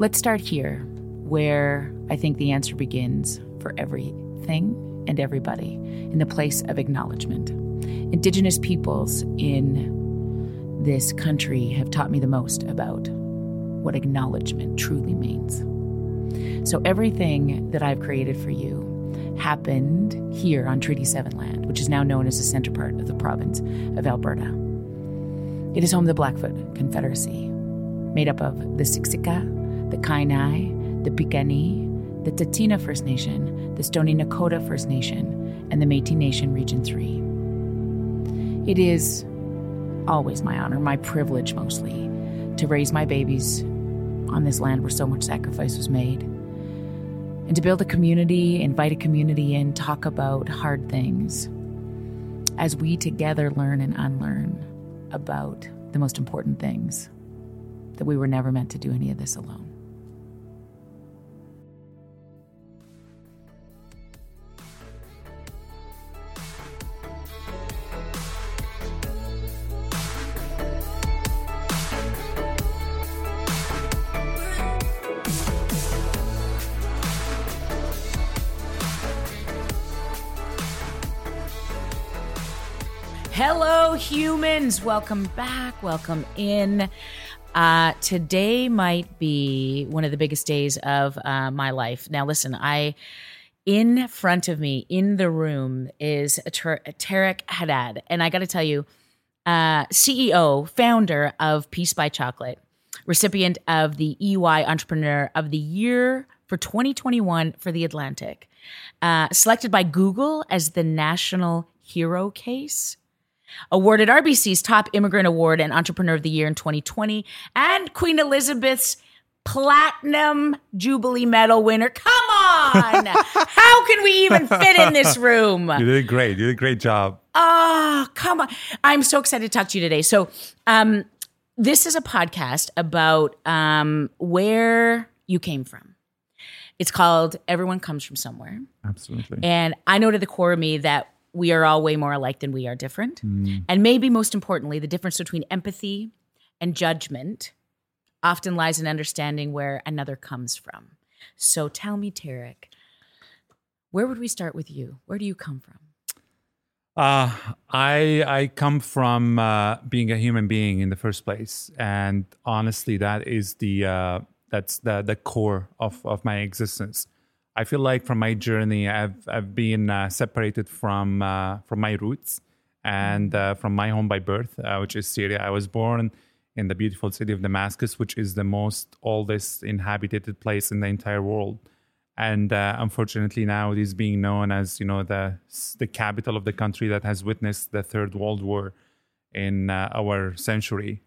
Let's start here, where I think the answer begins for everything and everybody in the place of acknowledgement. Indigenous peoples in this country have taught me the most about what acknowledgement truly means. So, everything that I've created for you happened here on Treaty 7 land, which is now known as the center part of the province of Alberta. It is home to the Blackfoot Confederacy, made up of the Siksika, the Kainai, the Piikani, the Tsuut'ina First Nation, the Stoney Nakoda First Nation, and the Metis Nation Region 3. It is always my honor, my privilege mostly, to raise my babies on this land where so much sacrifice was made. And to build a community, invite a community in, talk about hard things as we together learn and unlearn about the most important things that we were never meant to do any of this alone. Hello, humans. Welcome back. Welcome in. Uh, today might be one of the biggest days of uh, my life. Now, listen, I. In front of me, in the room, is Tareq Hadhad. And I got to tell you, uh, CEO, founder of Peace by Chocolate, recipient of the EY Entrepreneur of the Year for 2021 for The Atlantic, uh, selected by Google as the National Hero Case awarded RBC's Top Immigrant Award and Entrepreneur of the Year in 2020, and Queen Elizabeth's Platinum Jubilee Medal winner. Come on! How can we even fit in this room? You did great. You did a great job. Oh, come on. I'm so excited to talk to you today. So, um, this is a podcast about um, where you came from. It's called Everyone Comes From Somewhere. Absolutely. And I know to the core of me that we are all way more alike than we are different. Mm. And maybe most importantly, the difference between empathy and judgment often lies in understanding where another comes from. So tell me, Tareq, where would we start with you? Where do you come from? Uh, I I come from uh, being a human being in the first place, and honestly, that is the uh, that's the the core of of my existence. I feel like from my journey, I've I've been uh, separated from uh, from my roots and uh, from my home by birth, uh, which is Syria. I was born in the beautiful city of Damascus, which is the most oldest inhabited place in the entire world. And uh, unfortunately, now it is being known as you know the the capital of the country that has witnessed the Third World War in uh, our century.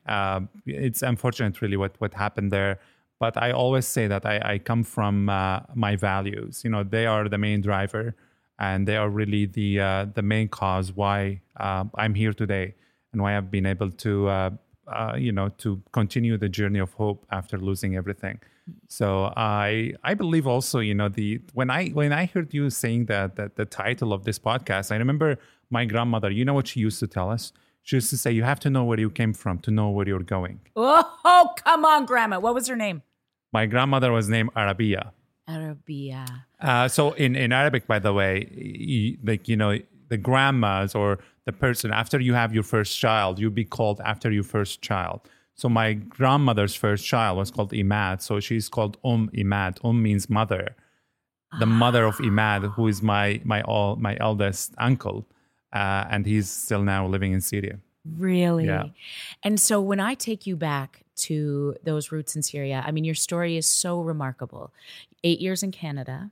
It's unfortunate, really, what what happened there. But I always say that I, I come from uh, my values. You know, they are the main driver, and they are really the uh, the main cause why uh, I'm here today, and why I've been able to uh, uh, you know to continue the journey of hope after losing everything. So I I believe also you know the when I when I heard you saying that that the title of this podcast, I remember my grandmother. You know what she used to tell us? She used to say, "You have to know where you came from to know where you're going." Oh, come on, Grandma. What was her name? My grandmother was named Arabia. Arabia. Uh, so in, in Arabic, by the way, y- like you know, the grandmas or the person after you have your first child, you'll be called after your first child. So my grandmother's first child was called Imad. So she's called Um Imad. Um means mother, the mother of Imad, who is my my all my eldest uncle, uh, and he's still now living in Syria. Really? Yeah. And so when I take you back to those roots in Syria, I mean, your story is so remarkable. Eight years in Canada,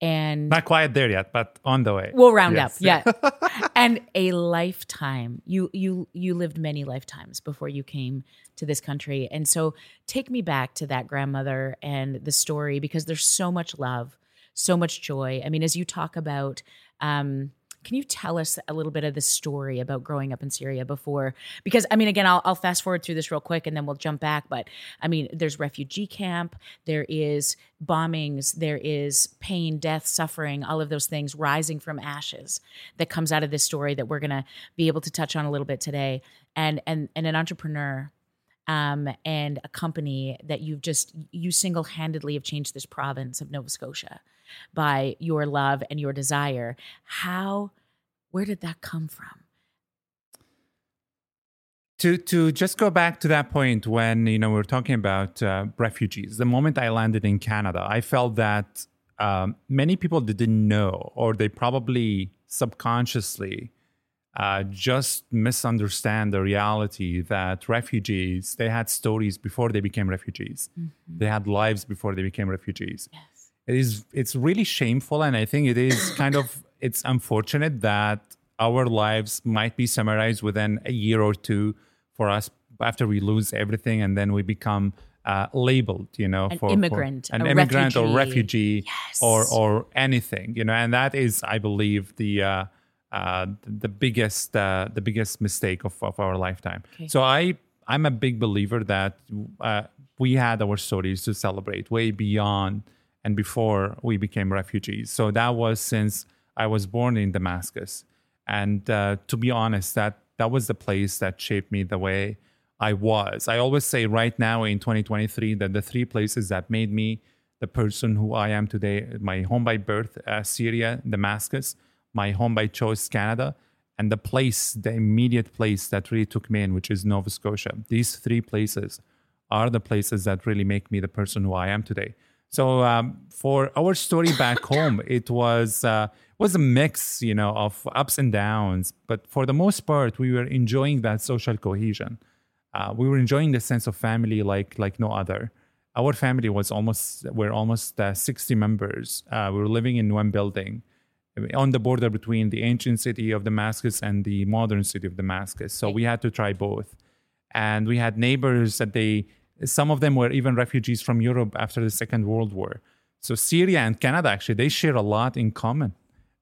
and Not quite there yet, but on the way. We'll round Yes. up. Yeah. and a lifetime. You you you lived many lifetimes before you came to this country. And so take me back to that grandmother and the story because there's so much love, so much joy. I mean, as you talk about um can you tell us a little bit of the story about growing up in Syria before? Because I mean, again, I'll, I'll fast forward through this real quick and then we'll jump back. But I mean, there's refugee camp, there is bombings, there is pain, death, suffering, all of those things rising from ashes that comes out of this story that we're gonna be able to touch on a little bit today. And and and an entrepreneur um, and a company that you've just you single-handedly have changed this province of Nova Scotia by your love and your desire. How where did that come from? to to just go back to that point when you know we were talking about uh, refugees the moment i landed in canada i felt that um, many people didn't know or they probably subconsciously uh, just misunderstand the reality that refugees they had stories before they became refugees they had lives before they became refugees Yes. It is it's really shameful and i think it is kind of it's unfortunate that our lives might be summarized within a year or two for us after we lose everything and then we become uh, labeled you know An for, for immigrant, an a immigrant or refugee. refugee Yes. or or anything you know and that is i believe the uh, uh, the biggest uh, the biggest mistake of, of our lifetime. Okay. So I I'm a big believer that uh, we had our stories to celebrate way beyond and before we became refugees. So that was since I was born in Damascus, and uh, to be honest, that that was the place that shaped me the way I was. I always say right now in 2023 that the three places that made me the person who I am today my home by birth, uh, Syria, Damascus, my home by choice, Canada, and the place, the immediate place that really took me in, which is Nova Scotia. These three places are the places that really make me the person who I am today. So um, for our story back home, it was uh, was a mix, you know, of ups and downs. But for the most part, we were enjoying that social cohesion. Uh, we were enjoying the sense of family like like no other. Our family was almost we're almost uh, sixty members. Uh, we were living in one building on the border between the ancient city of Damascus and the modern city of Damascus. So we had to try both. And we had neighbors that they, some of them were even refugees from Europe after the Second World War. So Syria and Canada actually, they share a lot in common.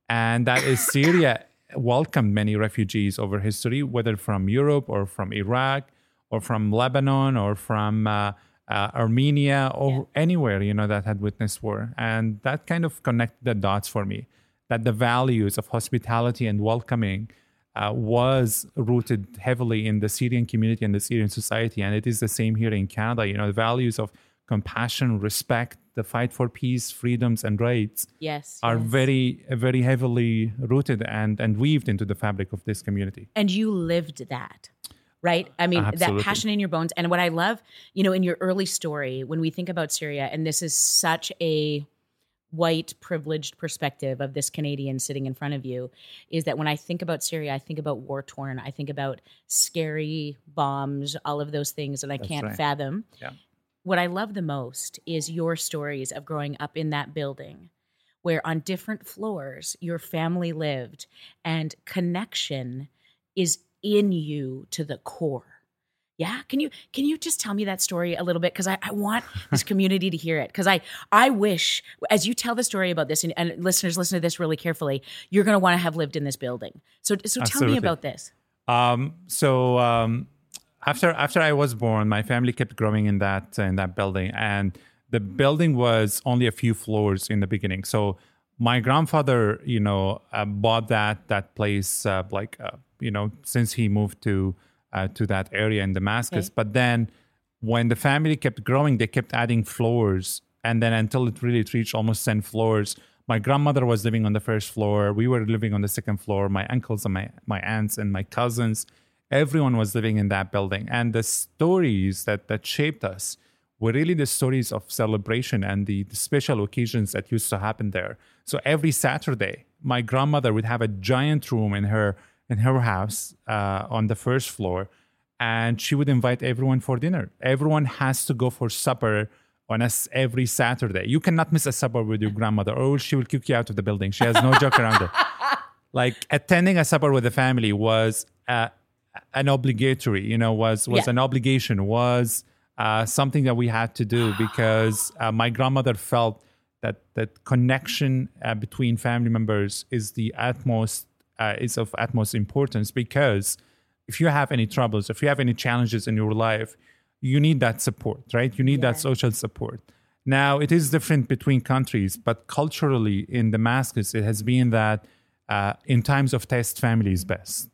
And that is Syria welcomed many refugees over history, whether from Europe or from Iraq or from Lebanon or from uh, uh, Armenia or anywhere, you know, that had witnessed war. And that kind of connected the dots for me that the values of hospitality and welcoming uh, was rooted heavily in the Syrian community and the Syrian society. And it is the same here in Canada. You know, the values of compassion, respect, the fight for peace, freedoms, and rights Yes. are yes. very, very heavily rooted and, and weaved into the fabric of this community. and you lived that right i mean Absolutely. that passion in your bones and what i love you know in your early story when we think about syria and this is such a white privileged perspective of this canadian sitting in front of you is that when i think about syria i think about war torn i think about scary bombs all of those things that i can't right. fathom Yeah. what i love the most is your stories of growing up in that building where on different floors your family lived and connection is in you to the core yeah can you can you just tell me that story a little bit? Because I, I want this community to hear it. Because i i wish as you tell the story about this and, and listeners listen to this really carefully you're going to want to have lived in this building. So so tell me about this. Um, so um, after after I was born, my family kept growing in that in that building, and the building was only a few floors in the beginning. So my grandfather, you know, uh, bought that that place uh, like uh, you know since he moved to uh, to that area in Damascus. Okay. But then when the family kept growing, they kept adding floors, and then until it really reached almost ten floors. My grandmother was living on the first floor. We were living on the second floor. My uncles and my, my aunts and my cousins, everyone was living in that building. And the stories that, that shaped us were really the stories of celebration and the, the special occasions that used to happen there. So every Saturday, my grandmother would have a giant room in her in her house uh, on the first floor, and she would invite everyone for dinner. Everyone has to go for supper on us every Saturday. You cannot miss a supper with your grandmother, or she will kick you out of the building. She has no joke around it. Like attending a supper with the family was uh, an obligatory, you know, was was Yeah. an obligation, was uh, something that we had to do because uh, my grandmother felt that that connection uh, between family members is the utmost uh, is of utmost importance because if you have any troubles, if you have any challenges in your life, you need that support, right? You need that social support. Now, it is different between countries, but culturally in Damascus, it has been that uh, in times of test, family is best.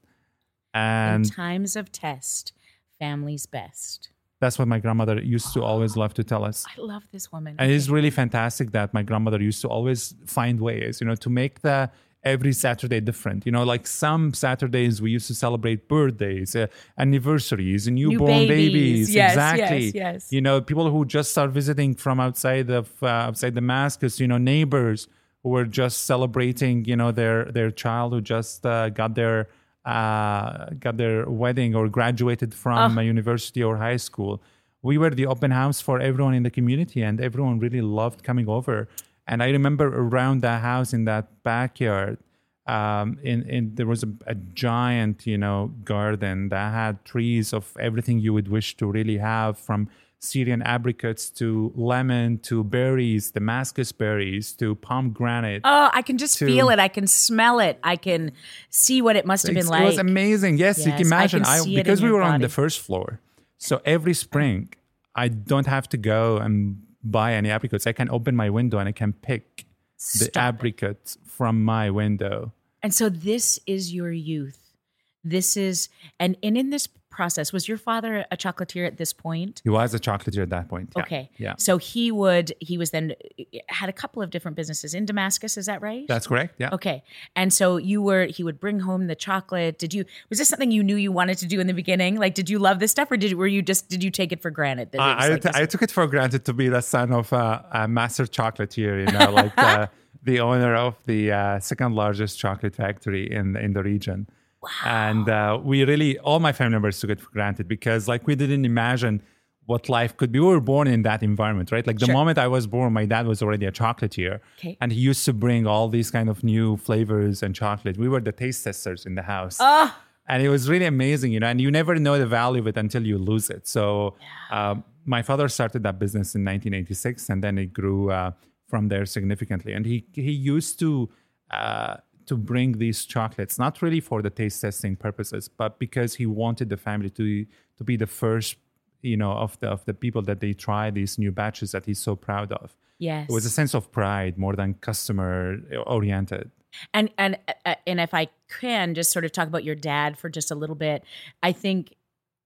And In times of test, family's best. that's what my grandmother used to always love to tell us. I love this woman. And it's really fantastic that my grandmother used to always find ways, you know, to make the every Saturday different. You know, like some Saturdays we used to celebrate birthdays, uh, anniversaries, newborn babies. babies. Yes, exactly. yes, yes. You know, people who just start visiting from outside of uh, outside Damascus. You know, neighbors who were just celebrating. You know, their their child who just uh, got their uh, got their wedding or graduated from Ah. a university or high school. We were the open house for everyone in the community, and everyone really loved coming over. And I remember around that house in that backyard, um, in, in there was a, a giant, you know, garden that had trees of everything you would wish to really have, from Syrian apricots to lemon to berries, Damascus berries to pomegranate. Oh, I can just to- feel it. I can smell it. I can see what it must have been like. It was amazing. Yes, you can imagine. I can it because we were on the first floor, so every spring I don't have to go and buy any apricots. I can open my window and I can pick the Stop it. apricots from my window. And so this is your youth. This is and and in this process, was your father a chocolatier at this point? He was a chocolatier at that point. Yeah. Okay. Yeah. So he would he was then had a couple of different businesses in Damascus, is that right? That's correct. Yeah. Okay. And so you were he would bring home the chocolate. Did you was this something you knew you wanted to do in the beginning? Like did you love this stuff or did were you just did you take it for granted? That it was I, I, like t- this- I took it for granted to be the son of a, a master chocolatier, you know, like the, the owner of the uh, second largest chocolate factory in in the region. And uh, we really, all my family members took it for granted because, like, we didn't imagine what life could be. We were born in that environment, right? Like the Sure. moment I was born, my dad was already a chocolatier, Okay. and he used to bring all these kind of new flavors and chocolate. We were the taste testers in the house Ah! and it was really amazing you know and you never know the value of it until you lose it so um, my father started that business in 1986 and then it grew uh, from there significantly and he he used to uh, to bring these chocolates not really for the taste testing purposes but because he wanted the family to to be the first you know of the of the people that they try these new batches that he's so proud of yes. it was a sense of pride more than customer oriented and and uh, and if I can just sort of talk about your dad for just a little bit, I think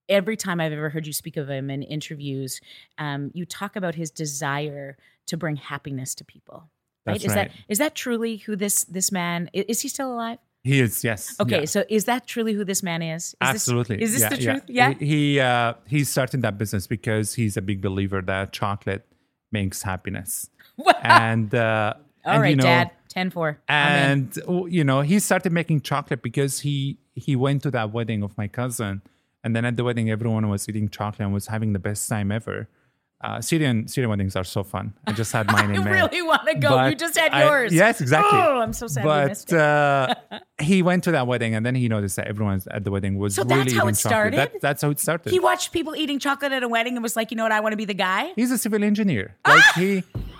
every time I've ever heard you speak of him in interviews, um, you talk about his desire to bring happiness to people. Right? That's is right. that is that truly who this this man is? Is he still alive? he is yes Okay, yeah. so is that truly who this man is? is Absolutely. This, is this Yeah, the truth? Yeah. He he, uh, he started that business because he's a big believer that chocolate makes happiness. and uh, All and, right, you know, Dad. 10 4. And oh, you know, he started making chocolate because he he went to that wedding of my cousin, and then at the wedding, everyone was eating chocolate and was having the best time ever. Uh, Syrian Syrian weddings are so fun. I just had mine I in May. really want to go. you just had I- yours. yes, exactly. Oh, I'm so sad we missed But it. uh, he went to that wedding, and then he noticed that everyone at the wedding was So really that's how eating it chocolate. started? That, that's how it started. he watched people eating chocolate at a wedding and was like, you know what? I want to be the guy. He's a civil engineer. Like he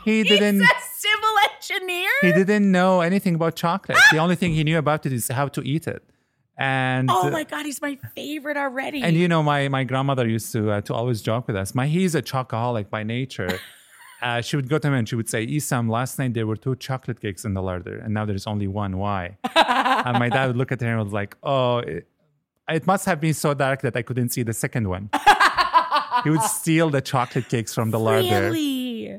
he didn't He's a civil engineer. he didn't know anything about chocolate. The only thing he knew about it is how to eat it. And Oh my god, he's my favorite already. and you know my my grandmother used to uh, to always joke with us. My he's a chocoholic by nature. Uh, she would go to him and she would say, Isam, last night there were two chocolate cakes in the larder and now there's only one. Why? and my dad would look at her and was like, Oh, it, it must have been so dark that I couldn't see the second one. he would steal the chocolate cakes from the larder.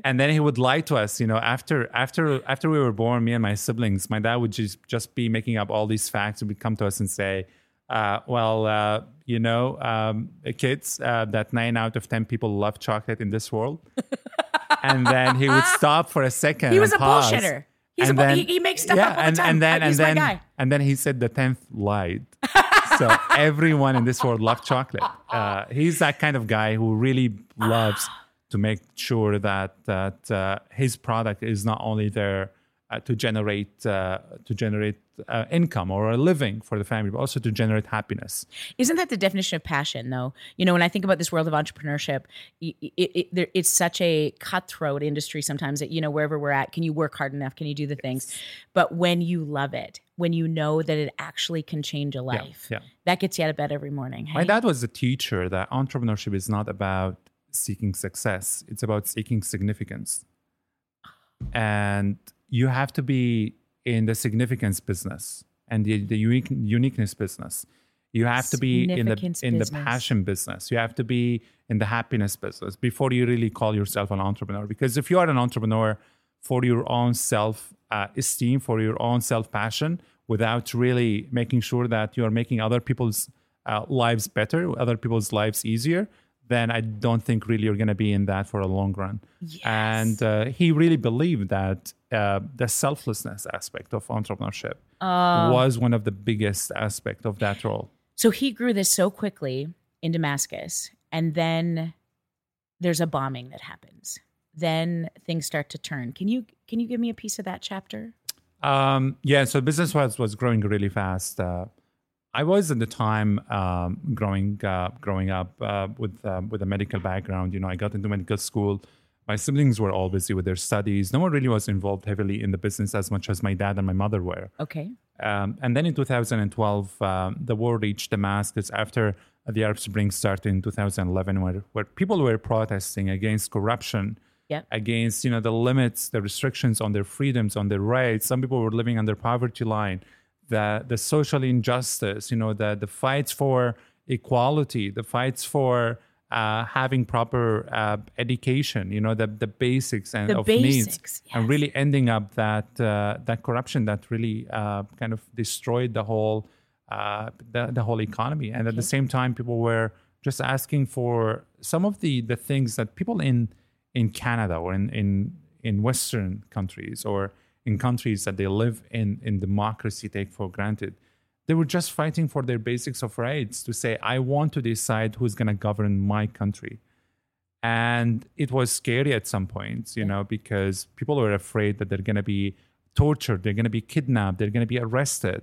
And then he would lie to us you know after after after we were born me and my siblings my dad would just just be making up all these facts and would come to us and say uh, well uh, you know um, kids uh, that nine out of ten people love chocolate in this world and then he would stop for a second He was a pause. bullshitter. He's And a bull- he- he makes stuff up all the and, time. and then and then and then he said the tenth lied so everyone in this world loved chocolate uh, he's that kind of guy who really loves to make sure that that uh, his product is not only there uh, to generate uh, to generate uh, income or a living for the family, but also to generate happiness. Isn't that the definition of passion, though? You know, when I think about this world of entrepreneurship, it, it, it, it's such a cutthroat industry sometimes that, you know, wherever we're at, can you work hard enough? Can you do the things? But when you love it, when you know that it actually can change a life, yeah. that gets you out of bed every morning. Hey? My dad was a teacher that entrepreneurship is not about seeking success, it's about seeking significance. And you have to be in the significance business and the, the unique, uniqueness business. You have to be in the in the passion business. You have to be in the happiness business before you really call yourself an entrepreneur. Because if you are an entrepreneur for your own self uh, esteem, for your own self passion, without really making sure that you are making other people's uh, lives better, other people's lives easier, then I don't think really you're going to be in that for a long run. And uh, he really believed that uh, the selflessness aspect of entrepreneurship Oh. was one of the biggest aspect of that role. So he grew this so quickly in Damascus, and then there's a bombing that happens. Then things start to turn. Can you can you give me a piece of that chapter? Um, yeah, so business was was growing really fast. Uh, I was at the time um, growing uh, growing up uh, with um, with a medical background. You know, I got into medical school. My siblings were all busy with their studies. No one really was involved heavily in the business as much as my dad and my mother were. Okay. Um, and then in 2012, um, the war reached Damascus after the Arab Spring started in 2011, where, where people were protesting against corruption, Yeah. against you know the limits, the restrictions on their freedoms, on their rights. Some people were living under poverty line. The the social injustice, you know, the the fights for equality, the fights for uh, having proper uh, education, you know, the the basics and The of needs, basics, and really ending up that uh, that corruption that really uh, kind of destroyed the whole uh, the, the whole economy. And at the same time, people were just asking for some of the the things that people in in Canada or in in in Western countries or in countries that they live in in democracy take for granted. They were just fighting for their basics of rights to say, I want to decide who's going to govern my country. And it was scary at some points you know because people were afraid that they're going to be tortured they're going to be kidnapped they're going to be arrested.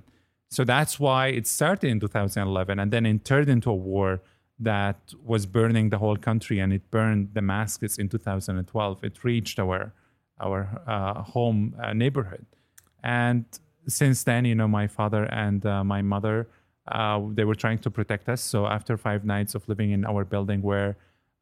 So that's why it started in 2011 and then it turned into a war that was burning the whole country and it burned damascus in 2012 it reached our our uh, home uh, neighborhood and since then you know my father and uh, my mother uh, they were trying to protect us so after five nights of living in our building where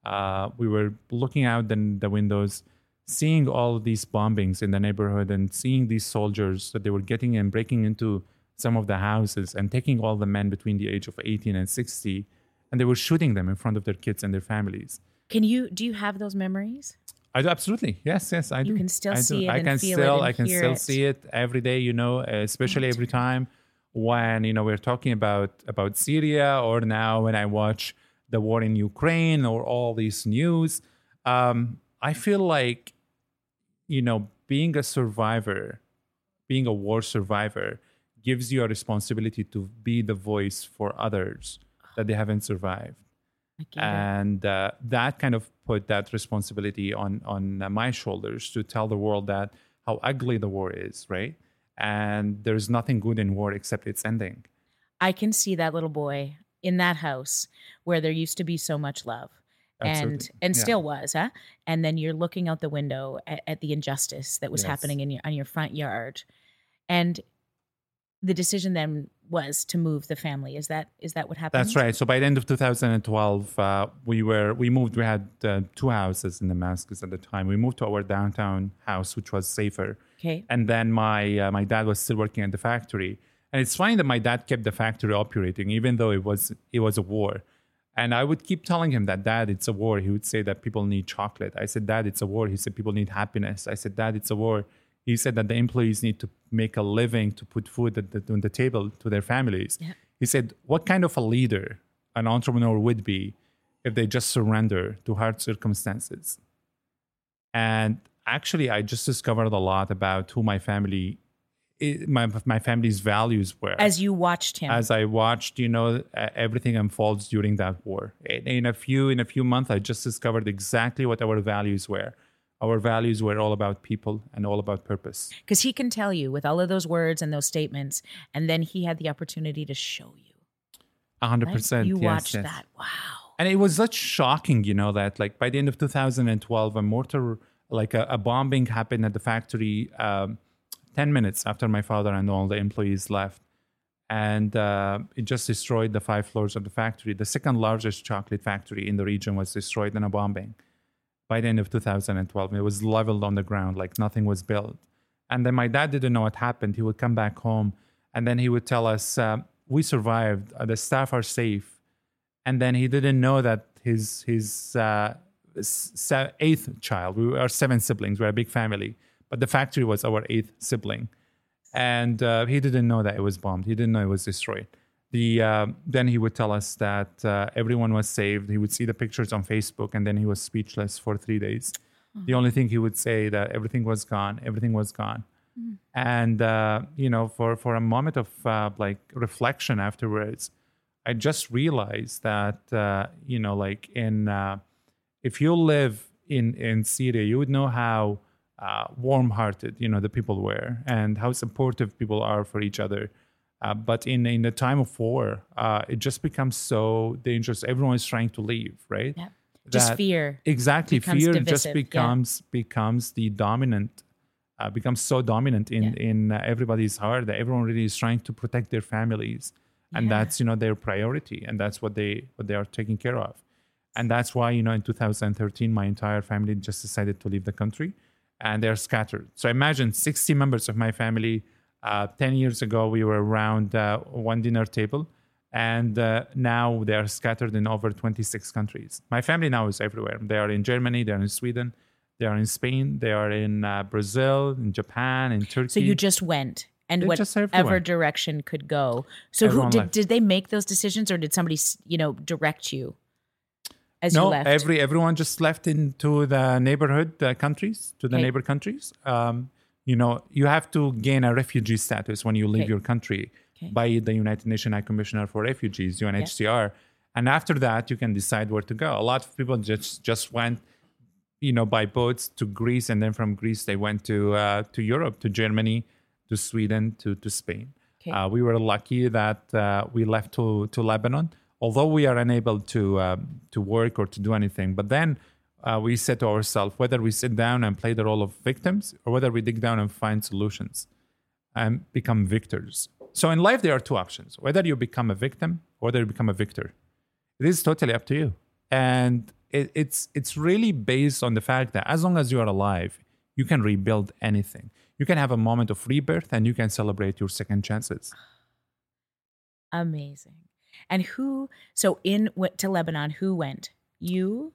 uh, we were looking out the, the windows, seeing all these bombings in the neighborhood and seeing these soldiers that they were getting and breaking into some of the houses and taking all the men between the age of 18 and 60 and they were shooting them in front of their kids and their families. Can you do you have those memories? I do absolutely. Yes, yes, I do. You can still I do. see it I can still I can still it. see it every day, you know, especially every time when, you know, we're talking about about Syria or now when I watch the war in Ukraine or all these news, um, I feel like, you know, being a survivor, being a war survivor, gives you a responsibility to be the voice for others that they haven't survived I get it. And uh, that kind of put that responsibility on on uh, my shoulders to tell the world that how ugly the war is right and there's nothing good in war except its ending I can see that little boy in that house where there used to be so much love. And and Yeah. still was, huh? And then you're looking out the window at, at the injustice that was Yes. happening in your on your front yard, and the decision then was to move the family. Is that is that what happened? that's right. So by the end of 2012 uh, we were we moved we had uh, two houses in damascus at the time. We moved to our downtown house which was safer. Okay. and then my uh, my dad was still working at the factory. And it's funny that my dad kept the factory operating even though it was it was a war. And i would keep telling him that dad it's a war. He would say that people need chocolate. I said dad it's a war. He said people need happiness. I said dad it's a war. He said that the employees need to make a living to put food at the, on the table to their families Yeah. he said what kind of a leader an entrepreneur would be if they just surrender to hard circumstances and actually i just discovered a lot about who my family my my family's values were As you watched him. as I watched, you know, everything unfolds during that war. In, in a few in a few months, I just discovered exactly what our values were. Our values were all about people and all about purpose. Because he can tell you with all of those words and those statements. And then he had the opportunity to show you. A hundred percent. You yes, watched yes. that. Wow. and it was such shocking you know that like by the end of 2012 a mortar like a, a bombing happened at the factory um, 10 minutes after my father and all the employees left and uh, it just destroyed the five floors of the factory the second largest chocolate factory in the region was destroyed in a bombing by the end of 2012 it was leveled on the ground like nothing was built and then my dad didn't know what happened he would come back home and then he would tell us uh, we survived uh, the staff are safe and then he didn't know that his his uh, eighth child. We are seven siblings. We're a big family, but the factory was our eighth sibling, and uh, he didn't know that it was bombed. He didn't know it was destroyed. The uh, then he would tell us that uh, everyone was saved. He would see the pictures on Facebook, and then he was speechless for three days. The only thing he would say that everything was gone. Everything was gone. And uh, you know, for for a moment of uh, like reflection afterwards, I just realized that uh, you know, like in uh, if you live in in Syria, you would know how uh, warm-hearted you know the people were and how supportive people are for each other. Uh, but in in the time of war, uh, it just becomes so dangerous. Everyone is trying to leave, right? Yeah. Just fear. Exactly, fear divisive, just yeah. becomes becomes the dominant. Uh, becomes so dominant in Yeah. in uh, everybody's heart that everyone really is trying to protect their families and Yeah. that's you know their priority and that's what they what they are taking care of and that's why you know in 2013 my entire family just decided to leave the country and they're scattered so imagine 60 members of my family uh, 10 years ago we were around uh, one dinner table and uh, now they are scattered in over 26 countries my family now is everywhere they are in germany they are in sweden they are in spain they are in uh, brazil in japan in turkey So you just went and whatever direction could go. So who did, left. did they make those decisions or did somebody, you know, direct you as no, you left? every everyone just left into the neighborhood uh, countries, to the Okay. neighbor countries. Um, you know, you have to gain a refugee status when you leave Okay. your country Okay. by the United Nations High Commissioner for Refugees, UNHCR, and after that, you can decide where to go. A lot of people just just went, you know, by boats to Greece, and then from Greece they went to uh, to Europe, to Germany, to Sweden, to to Spain. Okay. Uh, we were lucky that uh, we left to, to Lebanon, although we are unable to um, to work or to do anything. But then uh, we said to ourselves whether we sit down and play the role of victims or whether we dig down and find solutions and become victors. So in life, there are two options: whether you become a victim or whether you become a victor. It is totally up to you, and it, it's it's really based on the fact that as long as you are alive, you can rebuild anything. You can have a moment of rebirth, and you can celebrate your second chances. Amazing. And who, so in went to Lebanon, who went? You,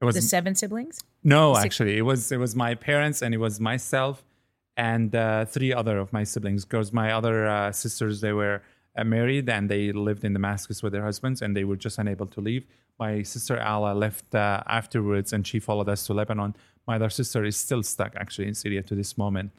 It was the seven siblings? no, six- actually, it was it was my parents and it was myself and uh, three other of my siblings. Because my other uh, sisters they were uh, married and they lived in Damascus with their husbands and they were just unable to leave. My sister Ala left uh, afterwards and she followed us to Lebanon. My other sister is still stuck actually in Syria to this moment.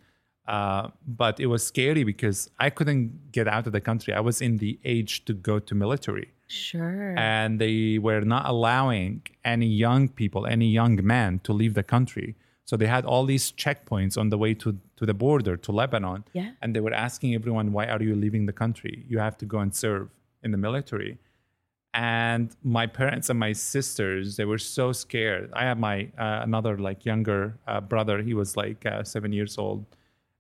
Uh, but it was scary because I couldn't get out of the country. I was in the age to go to military. Sure. and they were not allowing any young people, any young man to leave the country. So they had all these checkpoints on the way to, to the border to Lebanon. Yeah. And they were asking everyone, why are you leaving the country? You have to go and serve in the military. And my parents and my sisters, they were so scared. I have my uh, another like younger uh, brother. He was like uh, seven years old,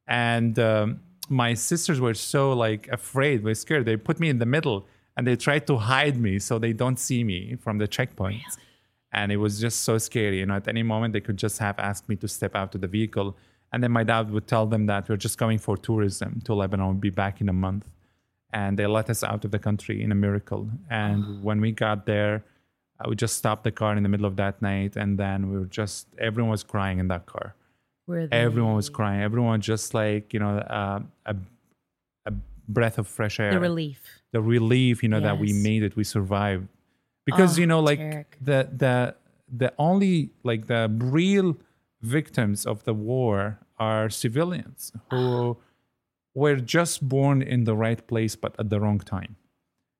and um, my sisters were so like afraid, were scared. They put me in the middle and they tried to hide me so they don't see me from the checkpoints. And it was just so scary. You know, at any moment they could just have asked me to step out of the vehicle. And then my dad would tell them that we're just going for tourism to Lebanon. We'll be back in a month. And they let us out of the country in a miracle. And when we got there, uh, we just stopped the car in the middle of that night. And then we were just, everyone was crying in that car everyone was crying everyone just like you know uh, a breath of fresh air The relief. the relief you know that we made it we survived because Oh, you know like Tareq. the the the only like the real victims of the war are civilians who were just born in the right place, but at the wrong time.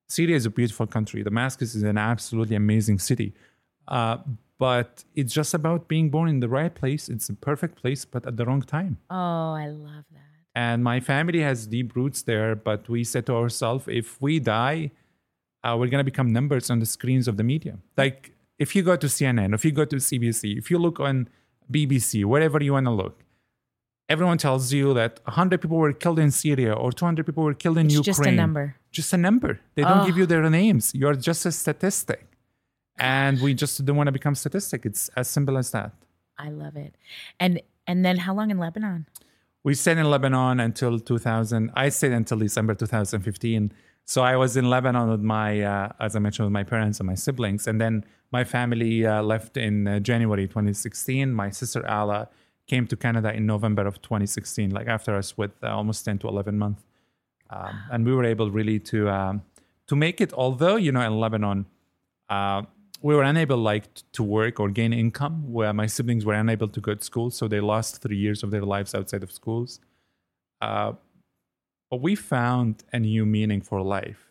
Syria is a beautiful country. Damascus is an absolutely amazing city. Uh, but it's just about being born in the right place. It's a perfect place, but at the wrong time. Oh, I love that. And my family has deep roots there, but we said to ourselves, if we die, uh, we're going to become numbers on the screens of the media. Like if you go to CNN, if you go to CBC, if you look on BBC, wherever you want to look, everyone tells you that 100 people were killed in Syria or 200 people were killed in It's Ukraine. just a number. Just a number. They don't Oh. give you their names. You're just a statistic. And we just don't want to become statistic. It's as simple as that. I love it. And and then how long in Lebanon? We stayed in Lebanon until 2000. I stayed until December 2015. So I was in Lebanon with my, uh, as I mentioned, with my parents and my siblings. And then my family uh, left in uh, January 2016. My sister Ala came to Canada in November of 2016, like after us with uh, almost 10 to 11 months. Um, and we were able really to um, to make it. Although you know, in Lebanon, uh, we were unable like to work or gain income. Where my siblings were unable to go to school, so they lost three years of their lives outside of schools. Uh, but we found a new meaning for life,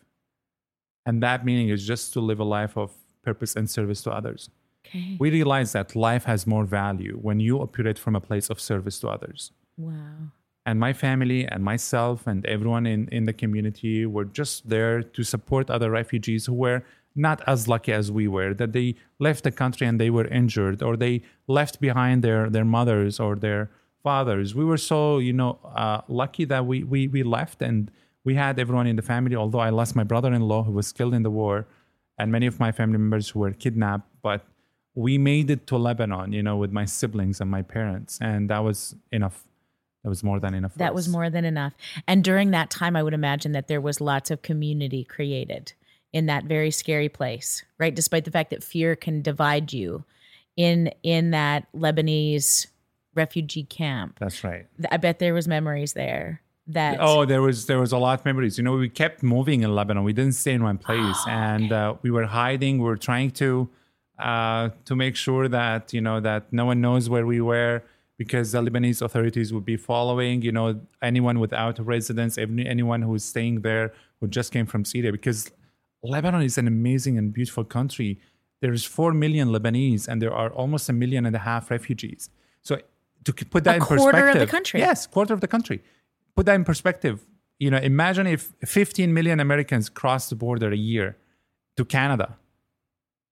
and that meaning is just to live a life of purpose and service to others. Okay. We realize that life has more value when you operate from a place of service to others wow. and my family and myself and everyone in, in the community were just there to support other refugees who were not as lucky as we were that they left the country and they were injured or they left behind their, their mothers or their fathers we were so you know uh, lucky that we, we we left and we had everyone in the family although i lost my brother-in-law who was killed in the war and many of my family members who were kidnapped but we made it to lebanon you know with my siblings and my parents and that was enough that was more than enough. That was more than enough. And during that time, I would imagine that there was lots of community created in that very scary place, right? Despite the fact that fear can divide you in in that Lebanese refugee camp. That's right. I bet there was memories there that Oh, there was there was a lot of memories. You know, we kept moving in Lebanon. We didn't stay in one place, Oh, and uh, we were hiding. We were trying to uh, to make sure that you know that no one knows where we were because the Lebanese authorities would be following. You know, anyone without a residence, any- anyone who's staying there who just came from Syria, because Lebanon is an amazing and beautiful country. There's four million Lebanese, and there are almost a million and a half refugees. So to put that A in quarter of the perspective, country. yes, quarter of the country. Put that in perspective. You know, imagine if 15 million Americans cross the border a year to Canada.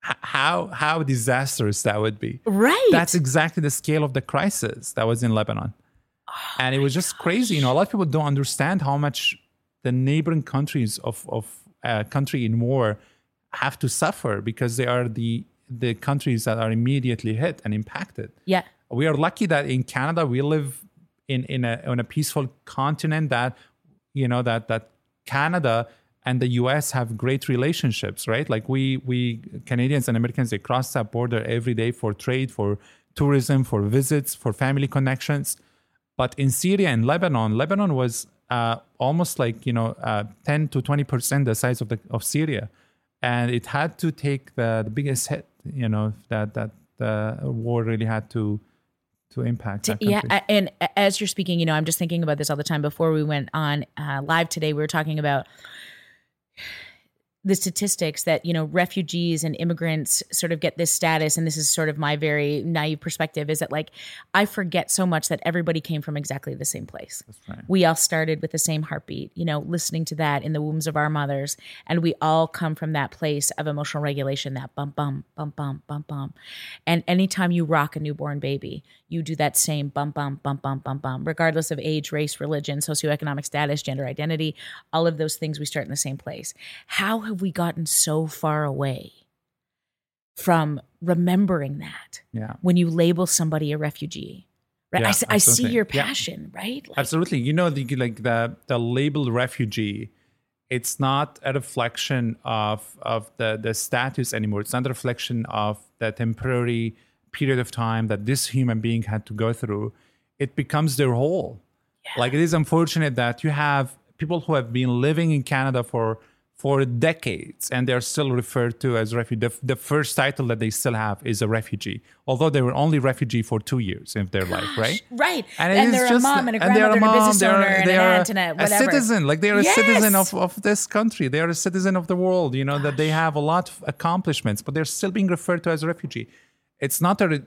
H- how how disastrous that would be. right. That's exactly the scale of the crisis that was in Lebanon. Oh and it was just crazy. You know, a lot of people don't understand how much the neighboring countries of of a country in war have to suffer because they are the the countries that are immediately hit and impacted yeah. we are lucky that in Canada we live in in a on a peaceful continent that you know that that Canada and the US have great relationships, right? Like we we Canadians and Americans they cross that border every day for trade, for tourism, for visits, for family connections. But in Syria and Lebanon, Lebanon was uh, almost like you know uh, 10 to 20 percent the size of the of Syria, and it had to take the, the biggest hit. You know that that the war really had to to impact. that yeah and as you're speaking you know i'm just thinking about this all the time before we went on uh, live today we were talking about the statistics that you know refugees and immigrants sort of get this status and this is sort of my very naive perspective is that like i forget so much that everybody came from exactly the same place right. we all started with the same heartbeat, you know, listening to that in the wombs of our mothers. And we all come from that place of emotional regulation, that bum, bum, bum, bum, bum, bum. And anytime you rock a newborn baby, you do that same bum, bum, bum, bum, bum, bum, regardless of age, race, religion, socioeconomic status, gender identity, all of those things, we start in the same place. How have we gotten so far away from remembering that Yeah. when you label somebody a refugee? Right. Yeah, I, I see your Yeah. passion, right? Like, Absolutely. You know, the, like the the label refugee, it's not a reflection of of the the status anymore. It's not a reflection of the temporary period of time that this human being had to go through. It becomes their whole. Like it is unfortunate that you have people who have been living in Canada for for decades, and they're still referred to as refugee. The, the, first title that they still have is a refugee, although they were only refugee for two years of their life, right? Right. And, and they're just, a mom and a grandmother and, a, business owner and an aunt and a whatever. A citizen, like they're yes. a citizen of, of this country. They are a citizen of the world. You know Gosh. that they have a lot of accomplishments, but they're still being referred to as a refugee. It's not a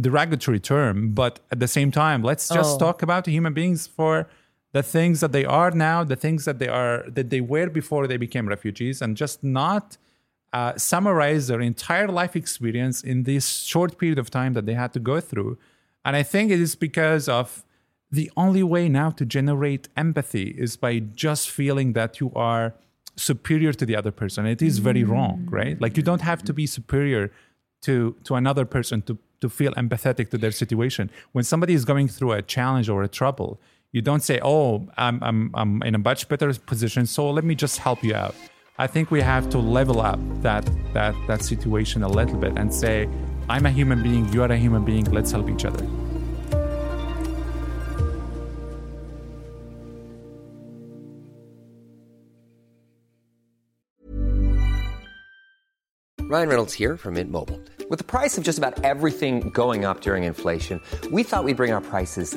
derogatory term, but at the same time, let's just oh. talk about human beings for the things that they are now, the things that they are that they were before they became refugees, and just not uh, summarize their entire life experience in this short period of time that they had to go through. And I think it is because of the only way now to generate empathy is by just feeling that you are superior to the other person. It is very wrong, right? Like you don't have to be superior to to another person to to feel empathetic to their situation. When somebody is going through a challenge or a trouble, you don't say, "Oh, I'm I'm I'm in a much better position, so let me just help you out." I think we have to level up that that that situation a little bit and say, "I'm a human being, you are a human being. Let's help each other." Ryan Reynolds here from Mint Mobile. With the price of just about everything going up during inflation, we thought we'd bring our prices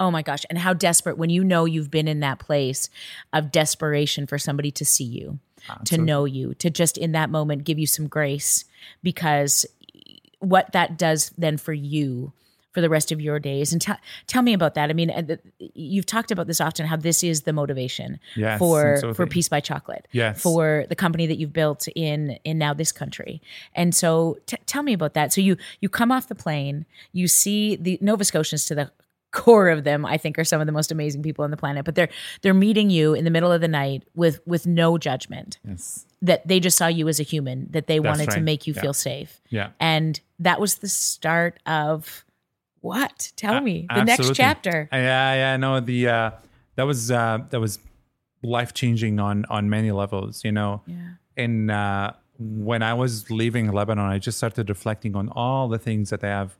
Oh my gosh. And how desperate when you know you've been in that place of desperation for somebody to see you, to know you, to just in that moment give you some grace because what that does then for you for the rest of your days. And t- tell me about that. I mean, uh, you've talked about this often how this is the motivation yes, for so for Peace by Chocolate. Yes. For the company that you've built in in now this country. And so t- tell me about that. So you you come off the plane, you see the Nova Scotians to the core of them i think are some of the most amazing people on the planet but they're they're meeting you in the middle of the night with with no judgment. Yes. That they just saw you as a human that they That's wanted right. to make you yeah. feel safe. Yeah. And that was the start of what? Tell uh, me. The next chapter. Yeah yeah no the uh that was uh that was life changing on on many levels you know? Yeah. And uh when i was leaving lebanon i just started reflecting on all the things that i have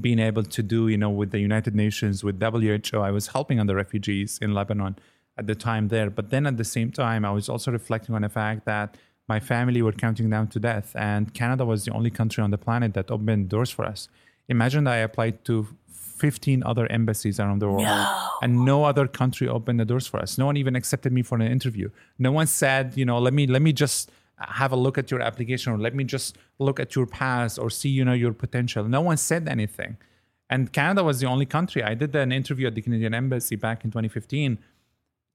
being able to do, you know, with the United Nations, with WHO. I was helping on the refugees in Lebanon at the time there. But then at the same time, I was also reflecting on the fact that my family were counting down to death, and Canada was the only country on the planet that opened doors for us. Imagine that I applied to 15 other embassies around the world, no. and no other country opened the doors for us. No one even accepted me for an interview. No one said, you know, let me let me just have a look at your application or let me just look at your past or see you know your potential. No one said anything. And canada was the only country. I did an interview at the canadian embassy back in 2015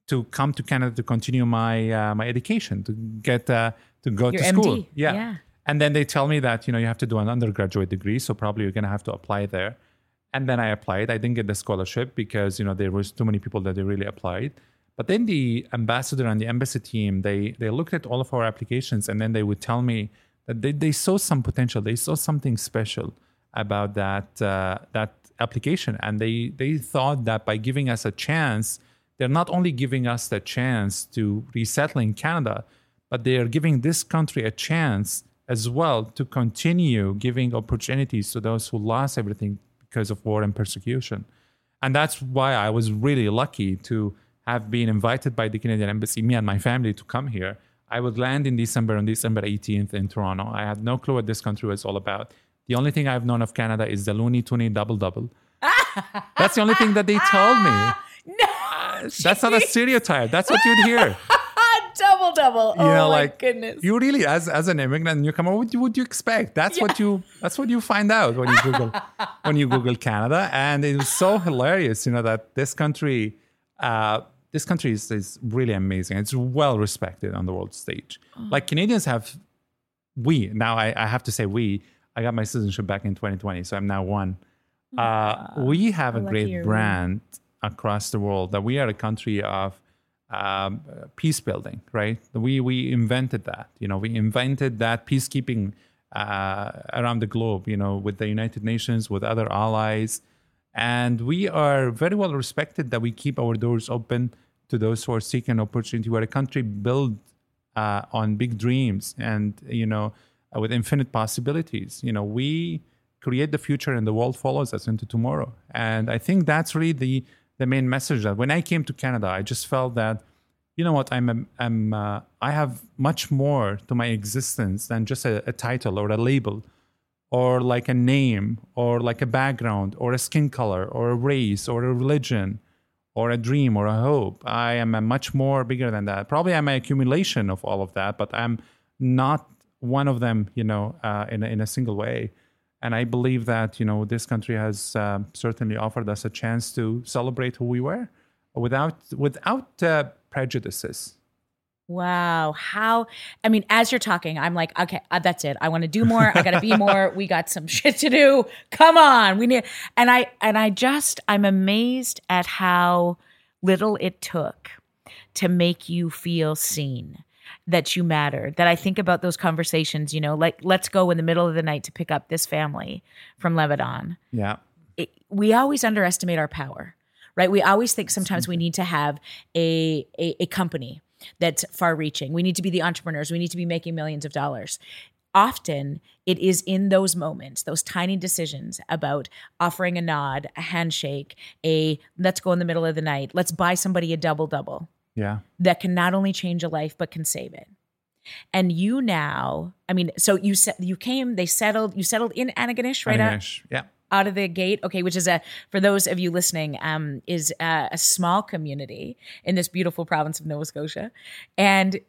to come to canada to continue my uh, my education to get uh, to go your to school. MD. yeah. yeah. And then they tell me that you know you have to do an undergraduate degree so probably you're going to have to apply there. And then i applied. I didn't get the scholarship because you know there was too many people that they really applied but then the ambassador and the embassy team, they they looked at all of our applications and then they would tell me that they, they saw some potential, they saw something special about that uh, that application, and they they thought that by giving us a chance, they're not only giving us the chance to resettle in Canada, but they are giving this country a chance as well to continue giving opportunities to those who lost everything because of war and persecution. And that's why I was really lucky to have been invited by the Canadian Embassy, me and my family, to come here. I would land in December on December 18th in Toronto. I had no clue what this country was all about. The only thing I've known of Canada is the Loonie Toonie double double. That's the only thing that they told me. No, that's not a stereotype. That's what you'd hear. double double. You oh know, my like goodness. you really, as as an immigrant and newcomer, what would you expect? That's yeah. what you that's what you find out when you Google when you Google Canada, and it was so hilarious. You know that this country uh, this country is, is really amazing. It's well respected on the world stage. Oh. Like Canadians have, we now I, I, have to say we. I got my citizenship back in 2020, so I'm now one. Uh, we have a great brand across the world that we are a country of um, peace building, right? We we invented that. You know, we invented that peacekeeping uh, around the globe, you know, with the United Nations, with other allies. And we are very well respected that we keep our doors open to those who are seeking opportunity. We're a country built uh, on big dreams and, you know, uh, with infinite possibilities. You know, we create the future and the world follows us into tomorrow. And I think that's really the, the main message that when I came to Canada, I just felt that you know what i'm i'm uh, i have much more to my existence than just a, a, title or a label or like a name or like a background or a skin color or a race or a religion or a dream or a hope. I am a much more bigger than that. Probably i'm an accumulation of all of that but i'm not one of them you know uh, in, a, in a single way. And i believe that you know this country has uh, certainly offered us a chance to celebrate who we were without without uh, prejudices. Wow. How, I mean, as you're talking, I'm like, okay, uh, that's it. I want to do more. I got to be more. We got some shit to do. Come on. We need, and I, and I just, I'm amazed at how little it took to make you feel seen that you matter that i think about those conversations you know like let's go in the middle of the night to pick up this family from lebanon yeah it, we always underestimate our power right? We always think sometimes we need to have a, a, a company that's far reaching. We need to be the entrepreneurs. We need to be making millions of dollars. Often it is in those moments, those tiny decisions about offering a nod, a handshake, a let's go in the middle of the night, let's buy somebody a double double. Yeah. That can not only change a life but can save it. And you now, I mean, so you said you came, they settled, you settled in Antigonish, right? Antigonish, yeah out of the gate. Okay which is a for those of you listening um is a, a small community in this beautiful province of nova scotia. And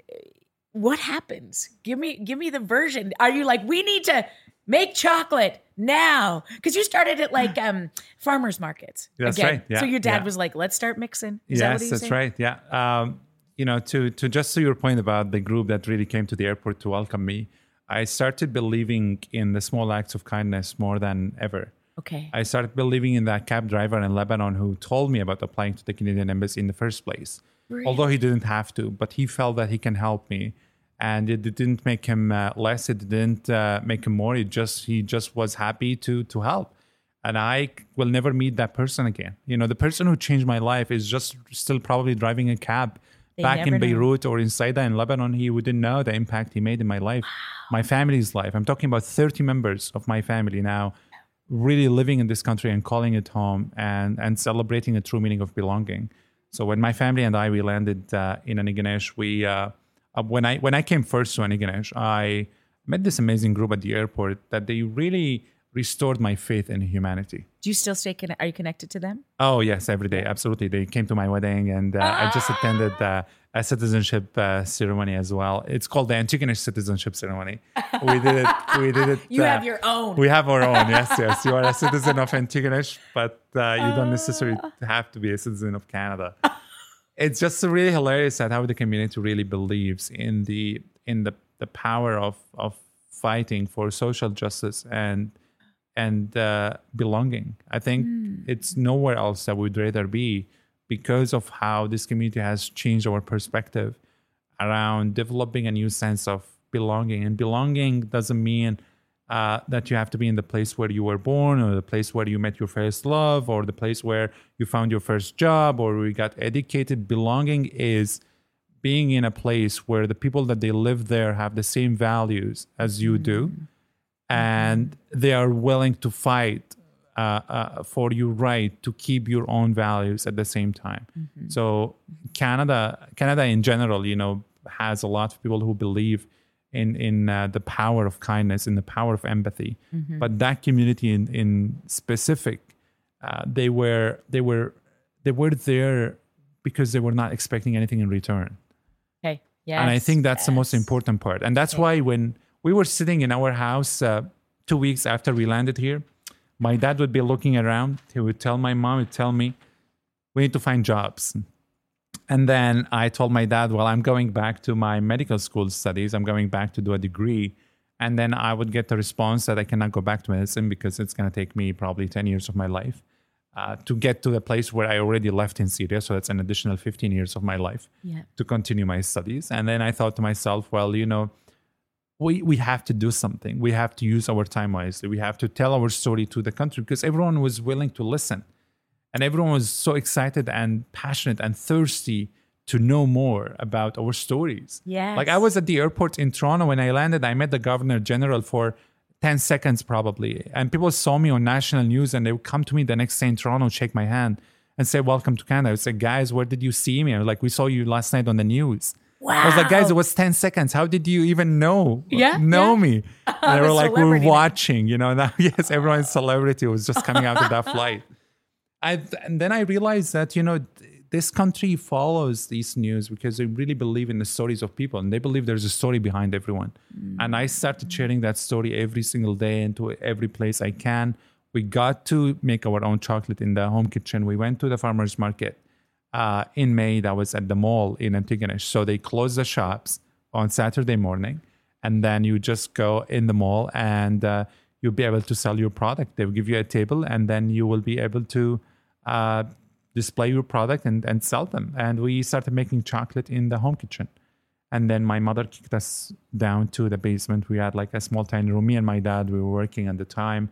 what happens? Give me give me the version. Are you like we need to make chocolate now? Because you started at like um farmers markets that's again. right. Yeah, so your dad yeah. was like let's start mixing. Is yes that that's saying? right. Yeah. Um you know to to just to your point about the group that really came to the airport to welcome me i started believing in the small acts of kindness more than ever Okay. I started believing in that cab driver in Lebanon who told me about applying to the Canadian embassy in the first place. Really? Although he didn't have to, but he felt that he can help me, and it didn't make him uh, less. It didn't uh, make him more. It just he just was happy to to help, and I will never meet that person again. You know, the person who changed my life is just still probably driving a cab. They back in Beirut or in Saida in Lebanon, he wouldn't know the impact he made in my life, wow. my family's life. I'm talking about 30 members of my family now really living in this country and calling it home and and celebrating a true meaning of belonging. So when my family and I we landed uh, in Antigonish, we uh, uh, when I when I came first to Antigonish, I met this amazing group at the airport that they really restored my faith in humanity. Do you still stay? Con- are you connected to them? Oh yes, every day, absolutely. They came to my wedding, and uh, ah! I just attended uh, a citizenship uh, ceremony as well. It's called the Antigonish citizenship ceremony. We did it. We did it. you have uh, your own. We have our own. Yes, yes. You are a citizen of Antigonish, but uh, you don't necessarily have to be a citizen of Canada. it's just really hilarious at how the community really believes in the in the the power of of fighting for social justice and and uh, belonging. I think mm. it's nowhere else that we'd rather be because of how this community has changed our perspective around developing a new sense of belonging. And belonging doesn't mean uh, that you have to be in the place where you were born or the place where you met your first love or the place where you found your first job or we got educated. Belonging is being in a place where the people that they live there have the same values as you do mm and they are willing to fight uh, uh, for your right to keep your own values at the same time. Mm-hmm. So Canada, Canada in general, you know, has a lot of people who believe in in uh, the power of kindness, in the power of empathy. Mm-hmm. But that community in in specific, uh, they were they were they were there because they were not expecting anything in return. Okay. Yeah. And I think that's yes. the most important part. And that's okay. why when we were sitting in our house uh, two weeks after we landed here. My dad would be looking around. He would tell my mom, he'd tell me, we need to find jobs. And then I told my dad, well, I'm going back to my medical school studies. I'm going back to do a degree. And then I would get the response that I cannot go back to medicine because it's going to take me probably 10 years of my life uh, to get to the place where I already left in Syria. So that's an additional 15 years of my life yeah. to continue my studies. And then I thought to myself, well, you know, we we have to do something. We have to use our time wisely. We have to tell our story to the country because everyone was willing to listen, and everyone was so excited and passionate and thirsty to know more about our stories. Yeah. Like I was at the airport in Toronto when I landed. I met the governor general for 10 seconds probably. And people saw me on national news and they would come to me the next day in Toronto, shake my hand and say, Welcome to Canada. I would say, Guys, where did you see me? I was like, We saw you last night on the news. I was like, guys, it was 10 seconds. How did you even know? Yeah, Know yeah. me. And they were like, we're watching, you know. Now, yes, everyone's celebrity was just coming out of that flight. I, and then I realized that, you know, th- this country follows these news because they really believe in the stories of people and they believe there's a story behind everyone. And I started sharing that story every single day into every place I can. We got to make our own chocolate in the home kitchen. We went to the farmer's market uh, in May. That was at the mall in Antigonish. So they closed the shops on Saturday morning. And then you just go in the mall and uh, you'll be able to sell your product. They'll give you a table and then you will be able to uh, display your product and, and sell them. And we started making chocolate in the home kitchen. And then my mother kicked us down to the basement. We had like a small tiny room. Me and my dad, we were working at the time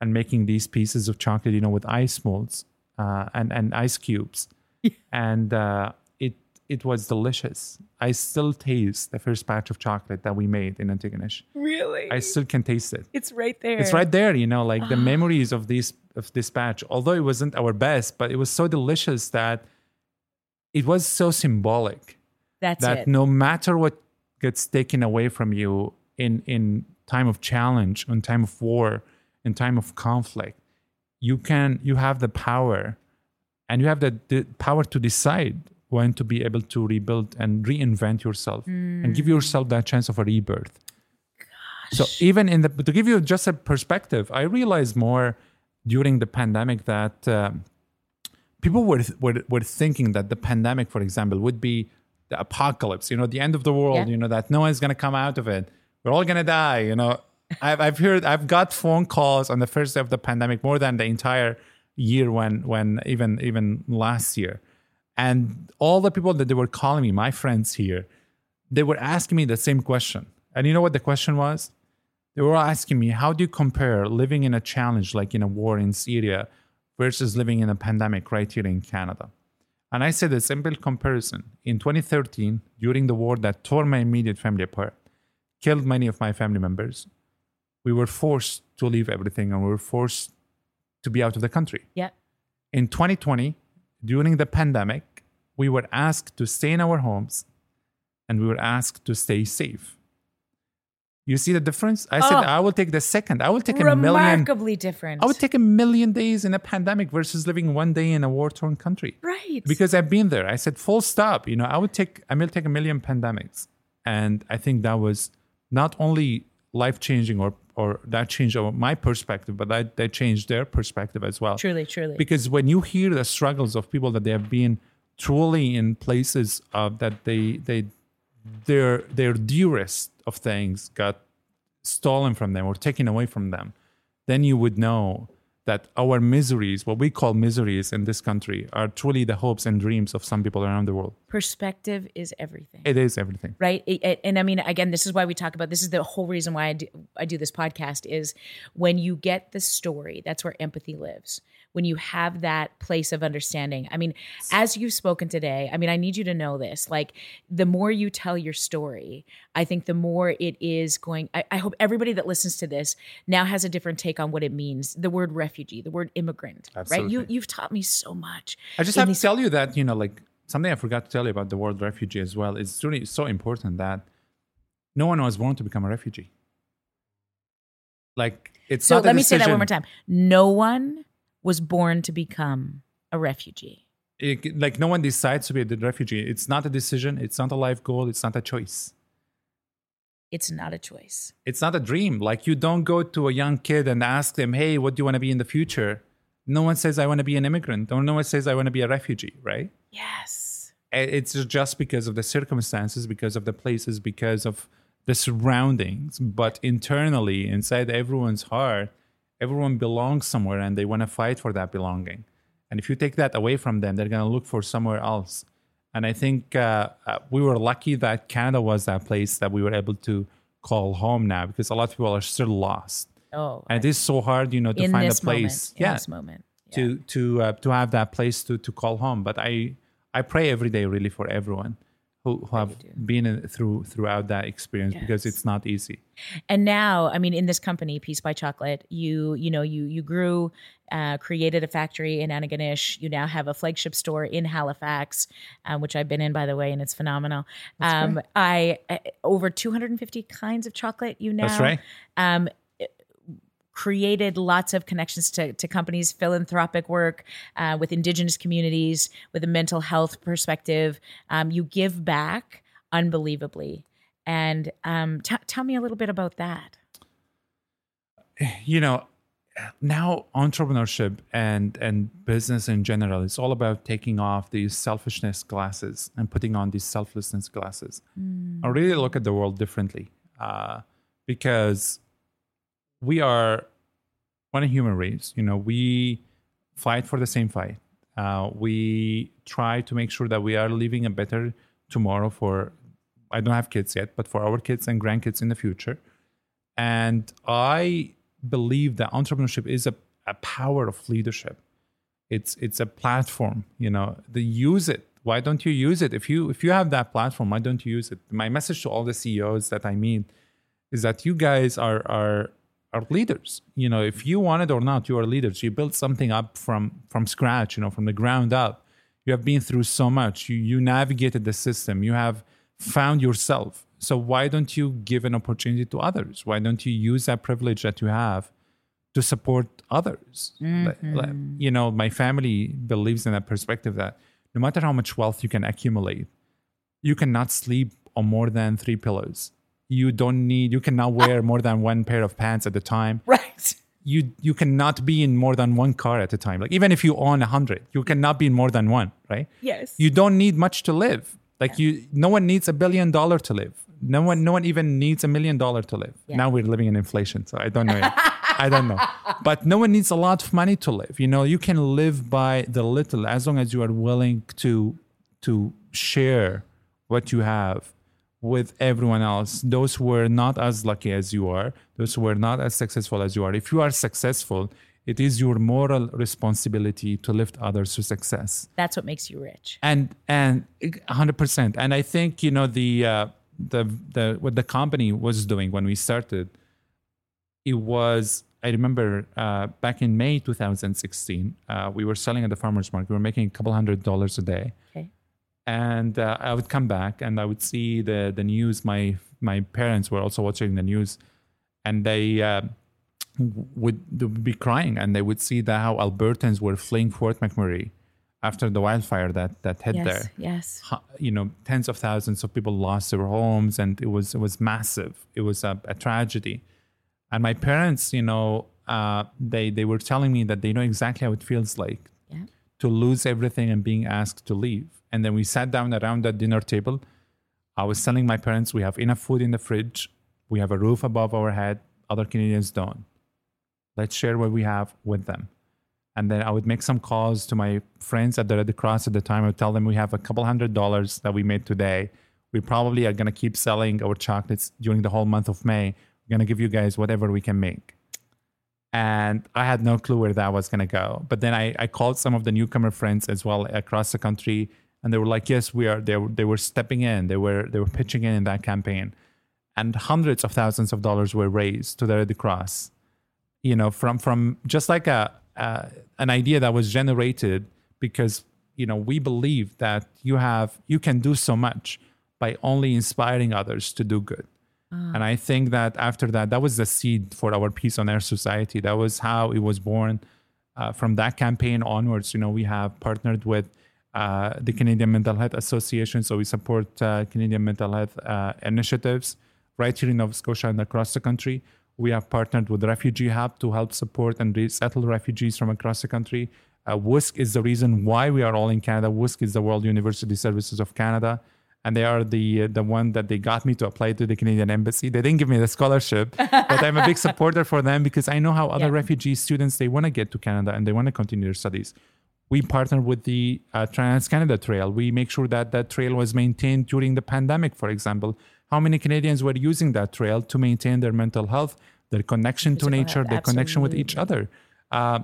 and making these pieces of chocolate, you know, with ice molds uh, and, and ice cubes. and uh, it it was delicious. I still taste the first batch of chocolate that we made in Antigonish. Really? I still can taste it. it's right there. It's right there, you know, like the memories of this of this batch. Although it wasn't our best, but it was so delicious that it was so symbolic That's that it. no matter what gets taken away from you in in time of challenge, in time of war, in time of conflict, you can you have the power and you have the, the power to decide when to be able to rebuild and reinvent yourself and give yourself that chance of a rebirth. So even in the to give you just a perspective, I realized more during the pandemic that um, people were, were were thinking that the pandemic, for example, would be the apocalypse. You know, the end of the world. Yeah. You know that no one's gonna come out of it. We're all gonna die. You know, I've I've heard I've got phone calls on the first day of the pandemic more than the entire year when when even even last year, and all the people that they were calling me, my friends here, they were asking me the same question. And you know what the question was? They were asking me, how do you compare living in a challenge like in a war in Syria versus living in a pandemic right here in Canada? And I said a simple comparison. In 2013, during the war that tore my immediate family apart, killed many of my family members, we were forced to leave everything and we were forced to be out of the country. yeah. In 2020, during the pandemic, we were asked to stay in our homes and we were asked to stay safe. You see the difference? I said, Oh. I will take the second. I will take a million. Remarkably different. I would take a million days in a pandemic versus living one day in a war torn country. right. Because I've been there. I said, full stop. You know, I would take, I will take a million pandemics. And I think that was not only life changing or, or that changed my perspective, but that, that changed their perspective as well truly, truly. because when you hear the struggles of people that they have been truly in places uh, that they they their their dearest of things got stolen from them or taken away from them then you would know that our miseries what we call miseries in this country are truly the hopes and dreams of some people around the world. Perspective is everything. it is everything. Right? It- it- and i mean again this is why we talk about this is the whole reason why I do, I do this podcast is when you get the story that's where empathy lives when you have that place of understanding i mean as you've spoken today i mean i need you to know this like the more you tell your story i think the more it is going i, I hope everybody that listens to this now has a different take on what it means the word refugee the word immigrant right You you've taught me so much I just have to tell you that, you know, like something I forgot to tell you about the word refugee as well. It's really so important that no one was born to become a refugee. Like it's So not a let me say that one more time. No one was born to become a refugee. it- like no one decides to be a refugee. It's not a decision. It's not a life goal. It's not a choice. It's not a choice. It's not a dream. Like you don't go to a young kid and ask them, "Hey, what do you want to be in the future?" No one says, "I want to be an immigrant." No one says, "I want to be a refugee." Right? Yes. It's just because of the circumstances, because of the places, because of the surroundings. But internally, inside everyone's heart, everyone belongs somewhere and they want to fight for that belonging. And if you take that away from them, they're going to look for somewhere else. And I think uh, uh, we were lucky that Canada was that place that we were able to call home now because a lot of people are still lost. Oh, And it is so hard, you know, to in find a moment, place. in yeah. this moment. To to uh, to have that place to to call home. But I I pray every day really for everyone who, who have been in, through throughout that experience because it's not easy. and now i mean in this company peace by chocolate you you know you you grew uh, created a factory in antigonish you now have a flagship store in halifax um, which i've been in by the way and it's phenomenal. Um, i uh, over 250 kinds of chocolate you now That's right. um, created lots of connections to, to companies, philanthropic work uh, with indigenous communities, with a mental health perspective. Um, you give back unbelievably. And um, t- tell me a little bit about that. you know now entrepreneurship and and business in general is all about taking off these selfishness glasses and putting on these selflessness glasses i really look at the world differently uh, because we are one human race you know we fight for the same fight uh, we try to make sure that we are living a better tomorrow for i don't have kids yet but for our kids and grandkids in the future and I believe that entrepreneurship is a, a power of leadership. It's it's a platform, you know. The use it. Why don't you use it? If you if you have that platform, why don't you use it? My message to all the CEOs that I meet is that you guys are are are leaders. You know, if you want it or not, you are leaders. You built something up from from scratch, you know, from the ground up. You have been through so much. You you navigated the system. You have found yourself. So why don't you give an opportunity to others? Why don't you use that privilege that you have to support others? Like, mm-hmm. you know, my family believes in that perspective that no matter how much wealth you can accumulate, you cannot sleep on more than three pillows. You don't need. You cannot ah. wear more than one pair of pants at a time Right. you you cannot be in more than one car at a time. Like even if you own a hundred, you cannot be in more than one, right? Yes. You don't need much to live. Like you, no one needs a billion dollar to live. No one, no one even needs a million dollar to live. Now we're living in inflation, so I don't know. I don't know, but no one needs a lot of money to live. You know, you can live by the little as long as you are willing to to share what you have with everyone else. Those who are not as lucky as you are, those who are not as successful as you are. If you are successful, it is your moral responsibility to lift others to success That's what makes you rich. and and 100% and i think you know the uh, the the what the company was doing when we started it was i remember uh, back in may 2016 uh, we were selling at the farmers market we were making a couple hundred dollars a day Okay. And uh, i would come back and i would see the the news my my parents were also watching the news and they uh, would, they would be crying and they would see that how albertans were fleeing fort mcmurray after the wildfire that that hit Yes. there Yes. you know tens of thousands of people lost their homes and it was it was massive it was a, a tragedy and my parents you know uh, they they were telling me that they know exactly how it feels like Yeah. to lose everything and being asked to leave and then we sat down around that dinner table i was telling my parents we have enough food in the fridge we have a roof above our head other canadians don't let's share what we have with them and then I would make some calls to my friends at the Red Cross at the time. I would tell them we have a couple hundred dollars that we made today. We probably are going to keep selling our chocolates during the whole month of May. We're going to give you guys whatever we can make. And I had no clue where that was going to go. But then I, I called some of the newcomer friends as well across the country, and they were like, "Yes, we are." They were, they were stepping in. They were they were pitching in in that campaign, and hundreds of thousands of dollars were raised to the Red Cross you know from from just like a uh, an idea that was generated because you know we believe that you have you can do so much by only inspiring others to do good and i think that after that that was the seed for our peace on earth society that was how it was born uh, from that campaign onwards you know we have partnered with uh, the canadian mental health association so we support uh, canadian mental health uh, initiatives right here in nova scotia and across the country we have partnered with Refugee Hub to help support and resettle refugees from across the country. Uh, WUSC is the reason why we are all in Canada. WUSC is the World University Services of Canada, and they are the the one that they got me to apply to the Canadian Embassy. They didn't give me the scholarship, but I'm a big supporter for them because I know how other Yeah. refugee students they want to get to Canada and they want to continue their studies. We partner with the uh, Trans Canada Trail. We make sure that that trail was maintained during the pandemic, for example, how many Canadians were using that trail to maintain their mental health, their connection to nature, health, their connection with each other. Uh,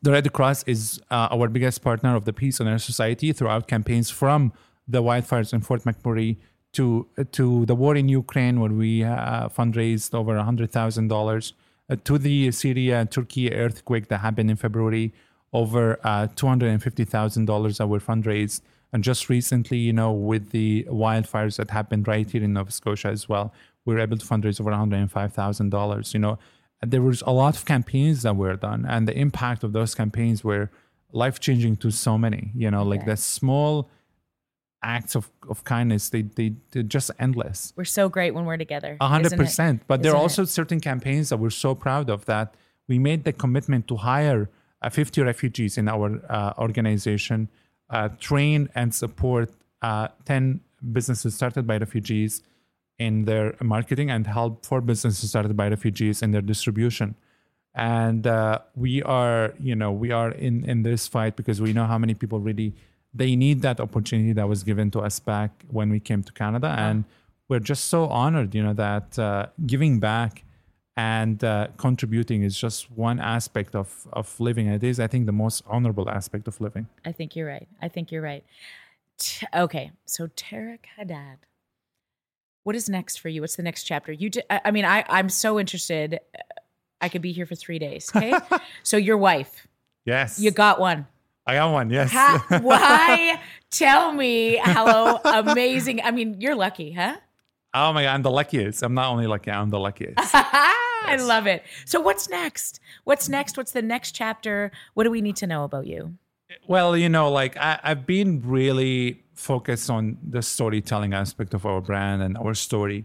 the Red Cross is uh, our biggest partner of the Peace on Earth Society throughout campaigns from the wildfires in Fort McMurray to to the war in Ukraine, where we uh, fundraised over hundred thousand uh, dollars, to the Syria Turkey earthquake that happened in February, over uh, two hundred and fifty thousand dollars that were fundraised, and just recently, you know, with the wildfires that happened right here in Nova Scotia as well, we were able to fundraise over one hundred and five thousand dollars. You know, there was a lot of campaigns that were done, and the impact of those campaigns were life changing to so many. You know, like Okay. the small acts of, of kindness they, they they're just endless We're so great when we're together. a hundred isn't but there are also it? certain campaigns that we're so proud of that we made the commitment to hire 50 refugees in our uh, organization uh, train and support uh, 10 businesses started by refugees in their marketing and help four businesses started by refugees in their distribution. And uh, we are you know we are in in this fight because we know how many people really they need that opportunity that was given to us back when we came to canada. And we're just so honored you know that uh, giving back and uh, contributing is just one aspect of of living it is i think the most honorable aspect of living I think you're right. I think you're right. T- okay, so Tareq Hadhad, what is next for you? What's the next chapter? You, d- I I mean, I I'm so interested. I could be here for three days. Okay, so your wife, yes you got one. i got one yes why? Tell me how amazing. I mean, you're lucky, huh? oh my god i'm the luckiest i'm not only lucky i'm the luckiest I love it. So what's next? What's next? What's the next chapter? What do we need to know about you? Well, you know, like I, I've been really focused on the storytelling aspect of our brand and our story.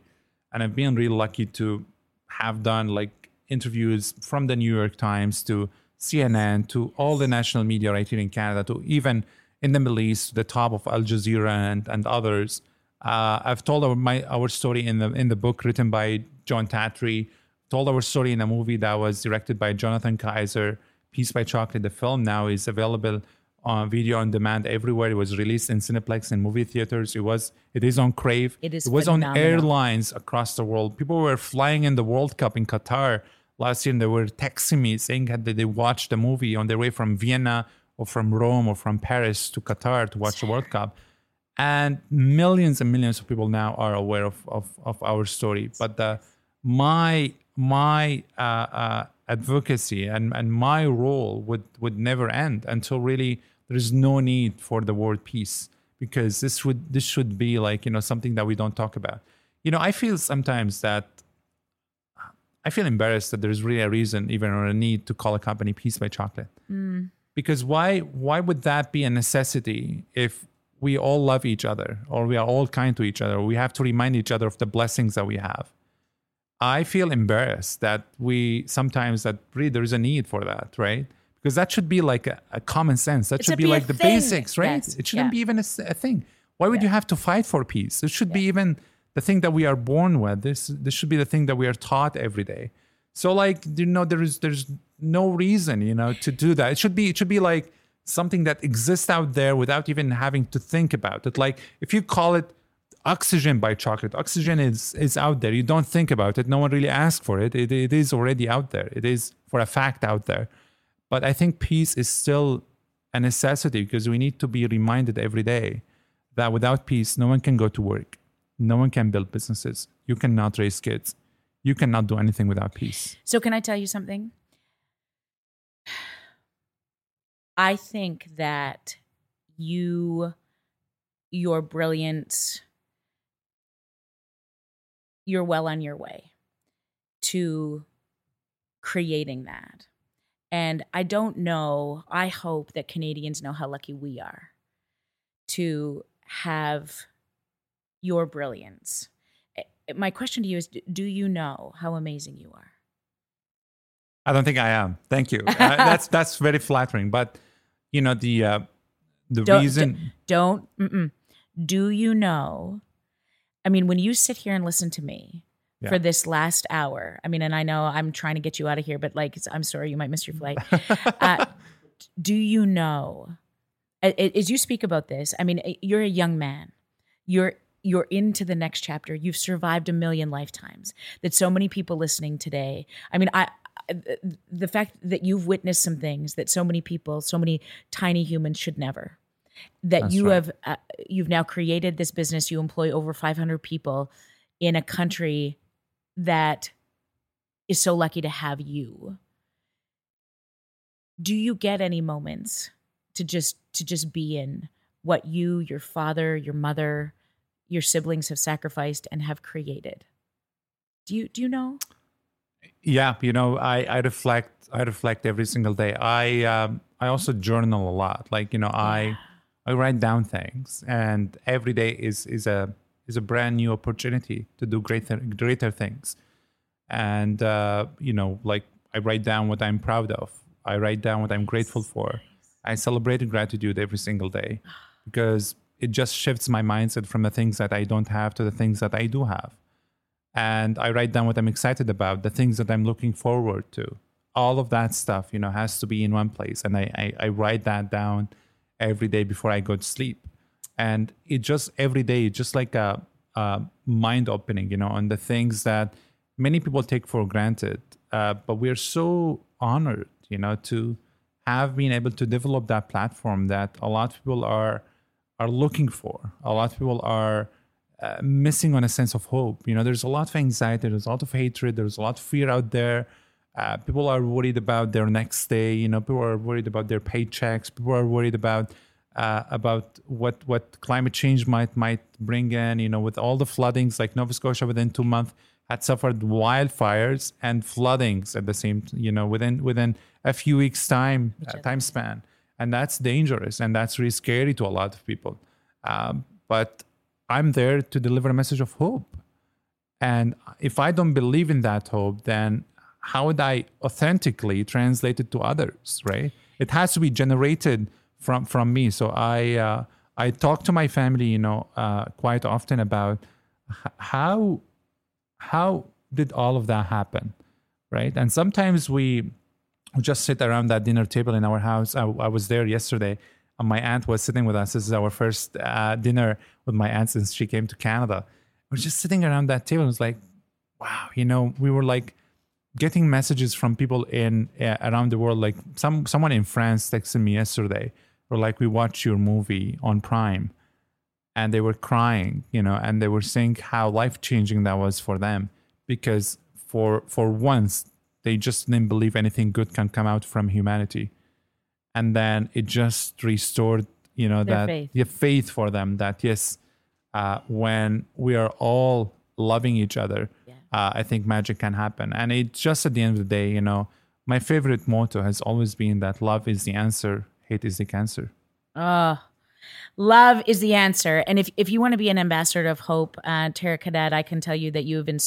And I've been really lucky to have done like interviews from the New York Times to CNN to all the national media right here in Canada to even in the Middle East, the top of Al Jazeera and, and others. Uh, I've told our, my, our story in the in the book written by Jon Tattrie, told our story in a movie that was directed by Jonathan Keijser. Peace by Chocolate, the film now is available on video on demand everywhere. It was released in Cineplex and movie theaters. It was it is on Crave. It is It was on airlines across the world. People were flying in the World Cup in Qatar last year, and they were texting me saying that they watched the movie on their way from Vienna or from Rome or from Paris to Qatar to watch the World Cup. And millions and millions of people now are aware of of, of our story. But the my my uh, uh, advocacy and, and my role would would never end until really there is no need for the word peace because this would this should be like you know something that we don't talk about. You know, I feel sometimes that I feel embarrassed that there's really a reason, even or a need, to call a company Peace by Chocolate. Because why? Why would that be a necessity if we all love each other, or we are all kind to each other? Or we have to remind each other of the blessings that we have. I feel embarrassed that we sometimes that really there is a need for that, right? Because that should be like a, a common sense. That It should be be like the thing. basics, right? Yes. It shouldn't Yeah. be even a thing. Why would you have to fight for peace? It should be even the thing that we are born with. This this should be the thing that we are taught every day. So like you know there is there's no reason you know to do that. It should be it should be like something that exists out there without even having to think about it. Like if you call it oxygen by chocolate, oxygen is is out there. You don't think about it. No one really asks for it. It it is already out there. It is for a fact out there. But I think peace is still a necessity because we need to be reminded every day that without peace, no one can go to work. No one can build businesses. You cannot raise kids. You cannot do anything without peace. So can I tell you something? I think that you your brilliance you're well on your way to creating that. And I don't know, I hope that Canadians know how lucky we are to have your brilliance. My question to you is do you know how amazing you are? I don't think I am. Thank you. Uh, that's that's very flattering. But you know the uh, the Don't- reason. don't mm-mm. do you know i mean when you sit here and listen to me Yeah. for this last hour i mean and i know i'm trying to get you out of here but like i'm sorry you might miss your flight uh, do you know as you speak about this i mean you're a young man you're you're into the next chapter. You've survived a million lifetimes. That so many people listening today. I mean, I the fact that you've witnessed some things that so many people, so many tiny humans should never. That That's you right. have uh, you've now created this business. You employ over 500 people in a country that is so lucky to have you. Do you get any moments to just to just be in what you, your father, your mother, your siblings have sacrificed and have created? Do you do you know? yeah you know i i reflect i reflect every single day i um i also journal a lot like you know i i write down things and every day is is a is a brand new opportunity to do greater greater things. And uh you know like i write down what i'm proud of. I write down what i'm grateful for. I celebrate gratitude every single day because it just shifts my mindset from the things that i don't have to the things that i do have. And I write down what I'm excited about, the things that I'm looking forward to. All of that stuff, you know, has to be in one place, and I I, I write that down every day before I go to sleep, and it just every day, just like a, a mind opening, you know, on the things that many people take for granted, uh, but we're so honored, you know, to have been able to develop that platform that a lot of people are are looking for. A lot of people are uh, missing on a sense of hope. You know, there's a lot of anxiety, there's a lot of hatred, there's a lot of fear out there. Uh, people are worried about their next day. You know, people are worried about their paychecks. People are worried about uh, about what what climate change might might bring in. You know, with all the floodings, like Nova Scotia within two months had suffered wildfires and floodings at the same. You know, within within a few weeks time uh, time span, and that's dangerous and that's really scary to a lot of people. Um, but I'm there to deliver a message of hope. And if I don't believe in that hope, then how would I authentically translate it to others, right? It has to be generated from from me. So I uh, I talk to my family, you know, uh, quite often about how how did all of that happen, right? And sometimes we just sit around that dinner table in our house. I, I was there yesterday, and my aunt was sitting with us. This is our first uh, dinner with my aunt since she came to Canada. We're just sitting around that table. It was like, wow, you know, we were like getting messages from people in uh, around the world. Like some someone in France texted me yesterday, or like we watched your movie on Prime, and they were crying, you know, and they were saying how life changing that was for them because for for once they just didn't believe anything good can come out from humanity and then it just restored you know Their that faith. the faith for them that yes uh, when we are all loving each other uh, i think magic can happen and it just at the end of the day you know my favorite motto has always been that love is the answer hate is the cancer Oh, love is the answer. And if, if you want to be an ambassador of hope, uh, Tareq Hadhad, I can tell you that you've been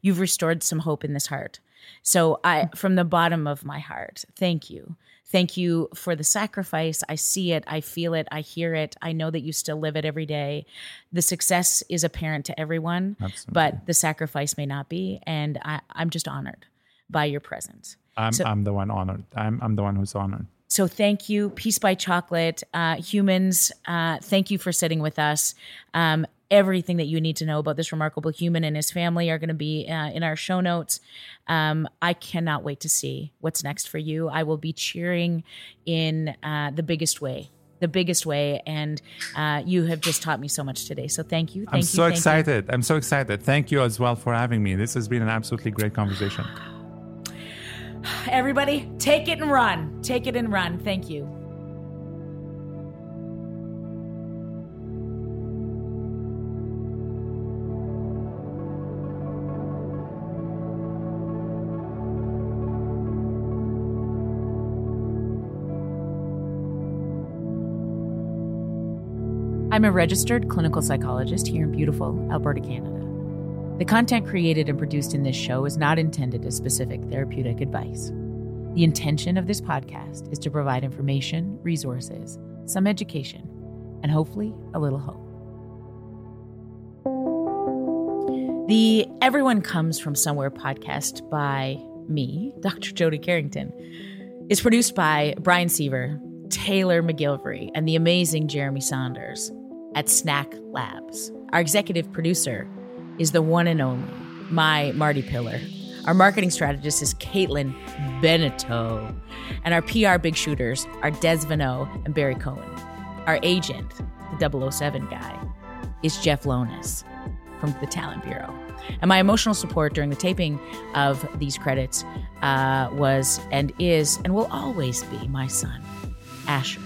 you've restored some hope in this heart. So I, from the bottom of my heart, thank you. Thank you for the sacrifice. I see it, I feel it, I hear it. I know that you still live it every day. The success is apparent to everyone, but the sacrifice may not be. And I, I'm just honored by your presence. i'm, So- I'm the one honored I'm, I'm the one who's honored So thank you, Peace by Chocolate. Uh, humans, uh, thank you for sitting with us. Um, everything that you need to know about this remarkable human and his family are going to be uh, in our show notes. Um, I cannot wait to see what's next for you. I will be cheering in uh, the biggest way. The biggest way, and uh, you have just taught me so much today. So thank you. Thank i'm you, so thank you. excited i'm so excited thank you as well for having me this has been an absolutely great conversation Everybody, take it and run. Take it and run. Thank you. I'm a registered clinical psychologist here in beautiful Alberta, Canada. The content created and produced in this show is not intended as specific therapeutic advice. The intention of this podcast is to provide information, resources, some education, and hopefully a little hope. The Everyone Comes From Somewhere podcast by me, Dr. Jody Carrington, is produced by Brian Seaver, Taylor McGilvery, and the amazing Jeremy Saunders at Snack Labs. Our executive producer is the one and only, my Marty Pillar. Our marketing strategist is Caitlin Beneteau. And our PR big shooters are Des Vanneau and Barry Cohen. Our agent, the 007 guy, is Jeff Lonis from the Talent Bureau. And my emotional support during the taping of these credits uh, was and is and will always be my son, Asher